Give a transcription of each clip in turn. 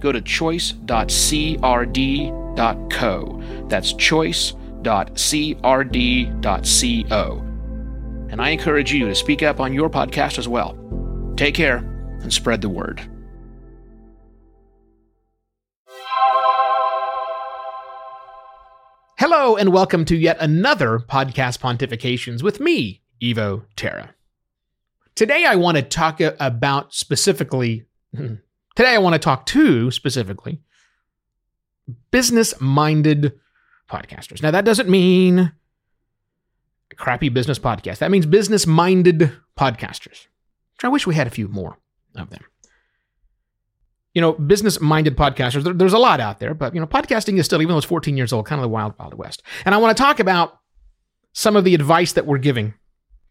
go to choice.crd.co. That's choice.crd.co. And I encourage you to speak up on your podcast as well. Take care and spread the word. Hello, and welcome to yet another podcast pontifications with me, Evo Terra. Today, I want to talk about specifically Today, I want to talk to specifically business minded podcasters. Now, that doesn't mean crappy business podcast. That means business minded podcasters, I wish we had a few more of them. You know, business minded podcasters, there, there's a lot out there, but, you know, podcasting is still, even though it's 14 years old, kind of the wild, wild west. And I want to talk about some of the advice that we're giving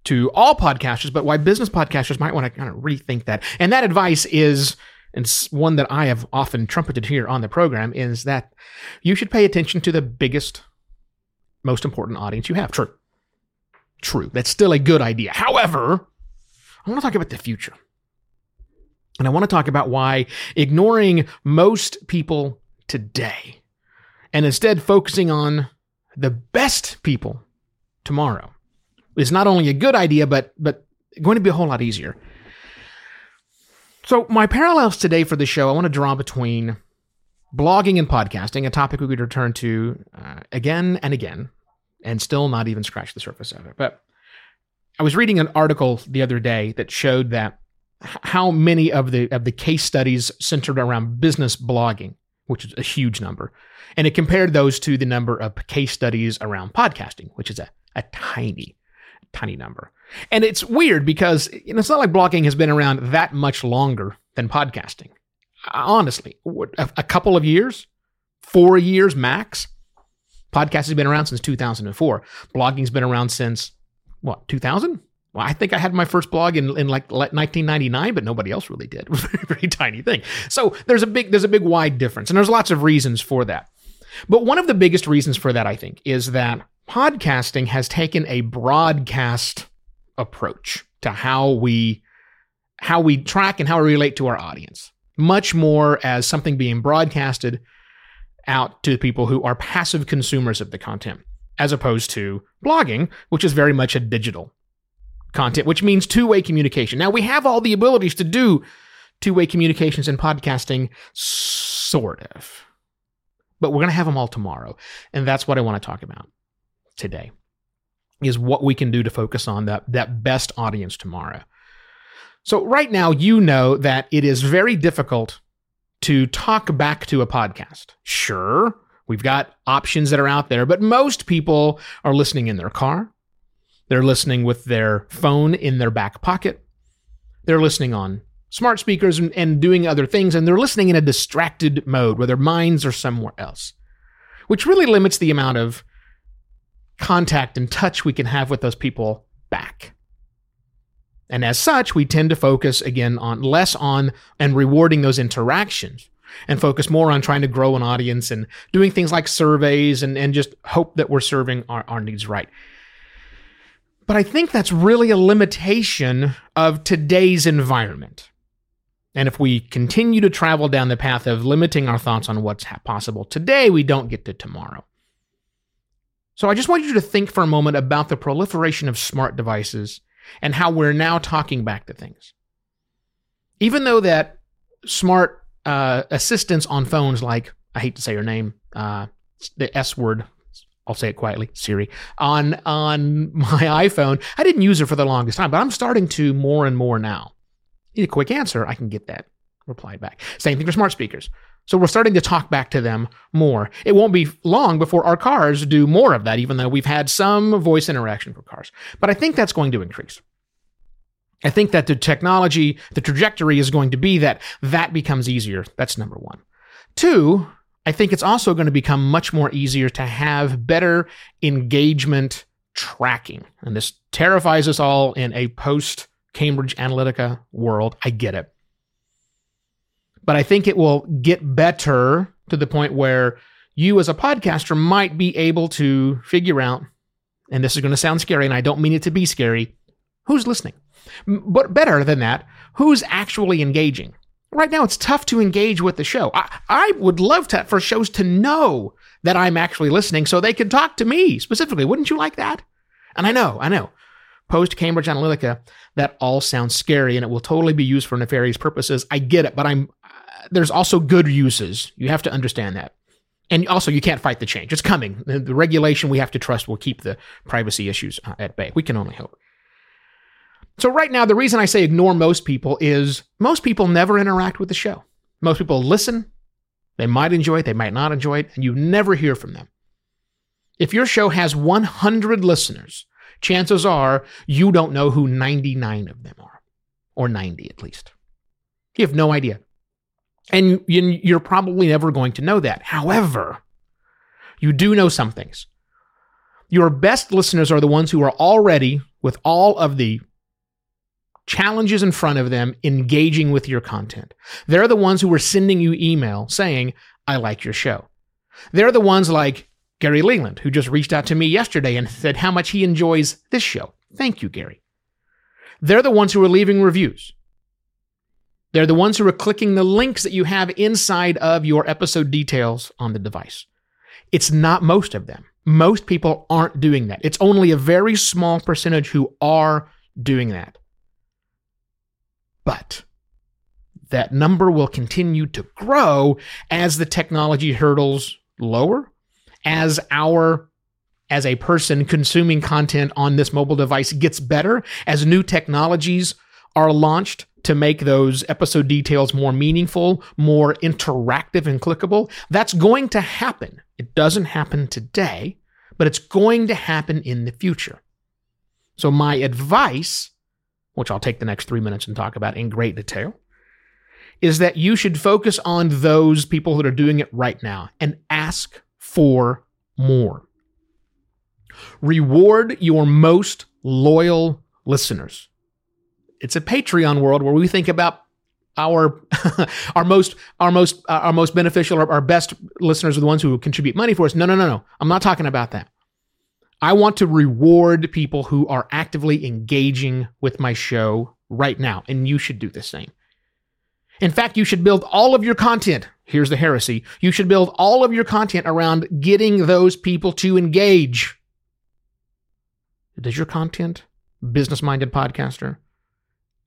to all podcasters, but why business podcasters might want to kind of rethink that. And that advice is and one that I have often trumpeted here on the program is that you should pay attention to the biggest, most important audience you have. True. True. That's still a good idea. However, I want to talk about the future. And I want to talk about why ignoring most people today and instead focusing on the best people tomorrow is not only a good idea, but, but going to be a whole lot easier. So, my parallels today for the show, I want to draw between blogging and podcasting, a topic we could return to uh, again and again, and still not even scratch the surface of it. But I was reading an article the other day that showed that how many of the of the case studies centered around business blogging, which is a huge number, and it compared those to the number of case studies around podcasting, which is a, a tiny, tiny number. And it's weird because you know, it's not like blogging has been around that much longer than podcasting. Honestly, a couple of years, four years max. Podcast has been around since 2004. Blogging's been around since what 2000? Well, I think I had my first blog in, in like 1999, but nobody else really did. Very, very tiny thing. So there's a big there's a big wide difference, and there's lots of reasons for that. But one of the biggest reasons for that, I think, is that podcasting has taken a broadcast approach to how we how we track and how we relate to our audience much more as something being broadcasted out to people who are passive consumers of the content as opposed to blogging which is very much a digital content which means two-way communication. Now we have all the abilities to do two-way communications in podcasting sort of but we're going to have them all tomorrow and that's what i want to talk about today is what we can do to focus on that, that best audience tomorrow. So, right now, you know that it is very difficult to talk back to a podcast. Sure, we've got options that are out there, but most people are listening in their car. They're listening with their phone in their back pocket. They're listening on smart speakers and, and doing other things, and they're listening in a distracted mode where their minds are somewhere else, which really limits the amount of contact and touch we can have with those people back. And as such, we tend to focus again on less on and rewarding those interactions and focus more on trying to grow an audience and doing things like surveys and, and just hope that we're serving our, our needs right. But I think that's really a limitation of today's environment. And if we continue to travel down the path of limiting our thoughts on what's possible today, we don't get to tomorrow. So I just want you to think for a moment about the proliferation of smart devices and how we're now talking back to things. Even though that smart uh, assistants on phones like, I hate to say her name, uh, the S word, I'll say it quietly, Siri, on, on my iPhone, I didn't use it for the longest time, but I'm starting to more and more now. Need a quick answer, I can get that reply back. Same thing for smart speakers. So we're starting to talk back to them more. It won't be long before our cars do more of that, even though we've had some voice interaction for cars. But I think that's going to increase. I think that the technology, the trajectory is going to be that that becomes easier. That's number one. Two, I think it's also going to become much more easier to have better engagement tracking. And this terrifies us all in a post Cambridge Analytica world. I get it. But I think it will get better to the point where you as a podcaster might be able to figure out, and this is going to sound scary, and I don't mean it to be scary, who's listening. But better than that, who's actually engaging. Right now, it's tough to engage with the show. I, I would love to, for shows to know that I'm actually listening so they can talk to me specifically. Wouldn't you like that? And I know, I know. Post Cambridge Analytica, that all sounds scary and it will totally be used for nefarious purposes. I get it, but I'm there's also good uses. You have to understand that. And also, you can't fight the change. It's coming. The, the regulation we have to trust will keep the privacy issues uh, at bay. We can only hope. So, right now, the reason I say ignore most people is most people never interact with the show. Most people listen, they might enjoy it, they might not enjoy it, and you never hear from them. If your show has 100 listeners, chances are you don't know who 99 of them are, or 90 at least. You have no idea. And you're probably never going to know that. However, you do know some things. Your best listeners are the ones who are already, with all of the challenges in front of them engaging with your content. They're the ones who are sending you email saying, I like your show. They're the ones like Gary Leland, who just reached out to me yesterday and said how much he enjoys this show. Thank you, Gary. They're the ones who are leaving reviews. They're the ones who are clicking the links that you have inside of your episode details on the device. It's not most of them. Most people aren't doing that. It's only a very small percentage who are doing that. But that number will continue to grow as the technology hurdles lower, as our as a person consuming content on this mobile device gets better, as new technologies are launched to make those episode details more meaningful, more interactive and clickable. That's going to happen. It doesn't happen today, but it's going to happen in the future. So my advice which I'll take the next three minutes and talk about in great detail, is that you should focus on those people that are doing it right now and ask for more. Reward your most loyal listeners. It's a Patreon world where we think about our our most our most uh, our most beneficial our, our best listeners are the ones who contribute money for us. No, no, no, no. I'm not talking about that. I want to reward people who are actively engaging with my show right now, and you should do the same. In fact, you should build all of your content. Here's the heresy. You should build all of your content around getting those people to engage. Does your content, business minded podcaster,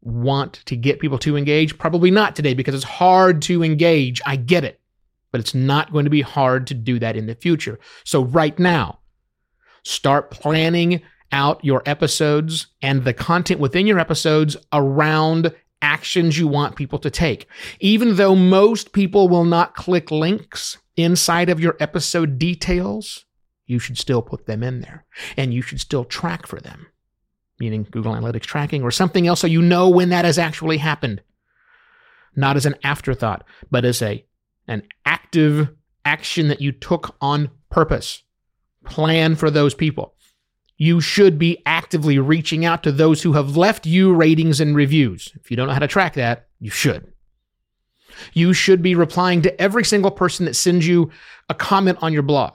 want to get people to engage? Probably not today because it's hard to engage. I get it. But it's not going to be hard to do that in the future. So, right now, Start planning out your episodes and the content within your episodes around actions you want people to take. Even though most people will not click links inside of your episode details, you should still put them in there and you should still track for them, meaning Google Analytics tracking or something else so you know when that has actually happened. Not as an afterthought, but as a an active action that you took on purpose plan for those people. You should be actively reaching out to those who have left you ratings and reviews. If you don't know how to track that, you should. You should be replying to every single person that sends you a comment on your blog,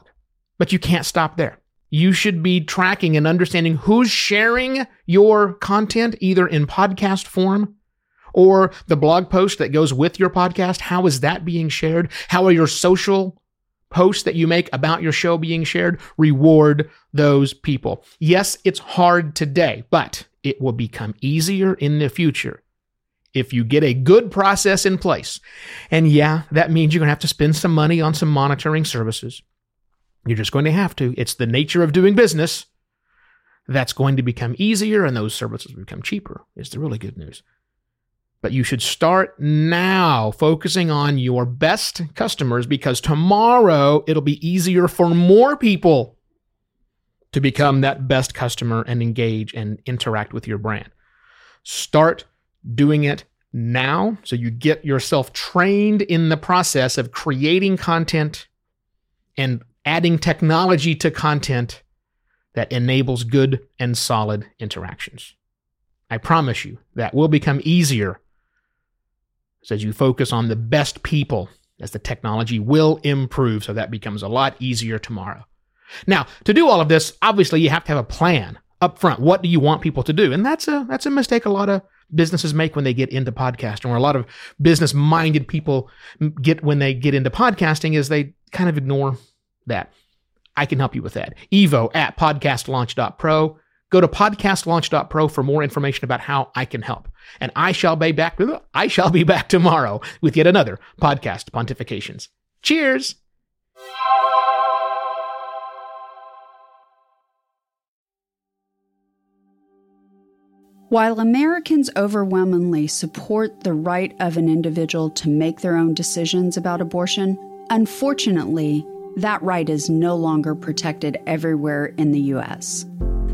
but you can't stop there. You should be tracking and understanding who's sharing your content, either in podcast form or the blog post that goes with your podcast. How is that being shared? How are your social posts that you make about your show being shared, reward those people. Yes, it's hard today, but it will become easier in the future if you get a good process in place. And yeah, that means you're going to have to spend some money on some monitoring services. You're just going to have to. It's the nature of doing business. That's going to become easier and those services become cheaper, is the really good news. But you should start now focusing on your best customers because tomorrow it'll be easier for more people to become that best customer and engage and interact with your brand. Start doing it now so you get yourself trained in the process of creating content and adding technology to content that enables good and solid interactions. I promise you that will become easier as you focus on the best people as the technology will improve so that becomes a lot easier tomorrow. Now, to do all of this, obviously you have to have a plan up front. What do you want people to do? And that's a that's a mistake a lot of businesses make when they get into podcasting, or a lot of business minded people get when they get into podcasting is they kind of ignore that. I can help you with that. Evo at podcastlaunch.pro. Go to podcastlaunch.pro for more information about how I can help. And I shall be back I shall be back tomorrow with yet another podcast pontifications. Cheers. While Americans overwhelmingly support the right of an individual to make their own decisions about abortion, unfortunately, that right is no longer protected everywhere in the U.S.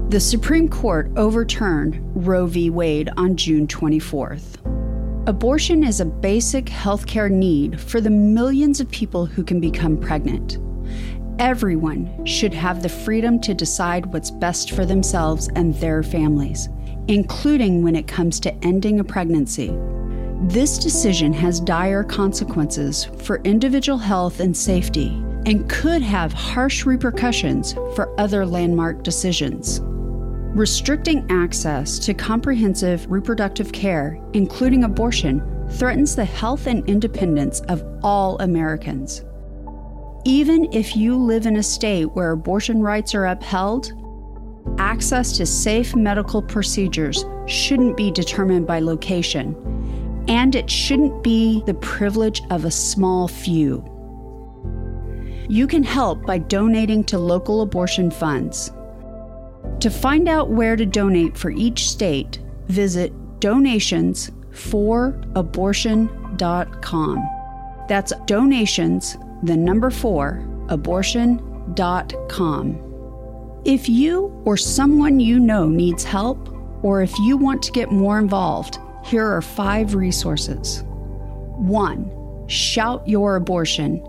The Supreme Court overturned Roe v. Wade on June 24th. Abortion is a basic healthcare need for the millions of people who can become pregnant. Everyone should have the freedom to decide what's best for themselves and their families including when it comes to ending a pregnancy. This decision has dire consequences for individual health and safety and could have harsh repercussions for other landmark decisions. Restricting access to comprehensive reproductive care, including abortion, threatens the health and independence of all Americans. Even if you live in a state where abortion rights are upheld, Access to safe medical procedures shouldn't be determined by location, and it shouldn't be the privilege of a small few. You can help by donating to local abortion funds. To find out where to donate for each state, visit donations4abortion.com. That's donations, the number four, abortion.com. If you or someone you know needs help, or if you want to get more involved, here are five resources. 1. Shout Your Abortion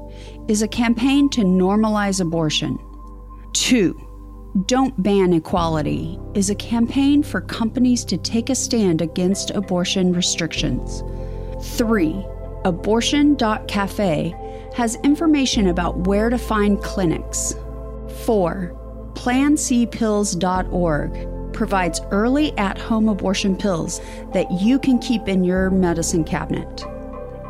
is a campaign to normalize abortion. 2. Don't Ban Equality is a campaign for companies to take a stand against abortion restrictions. 3. Abortion.cafe has information about where to find clinics. 4. PlanCpills.org provides early at home abortion pills that you can keep in your medicine cabinet.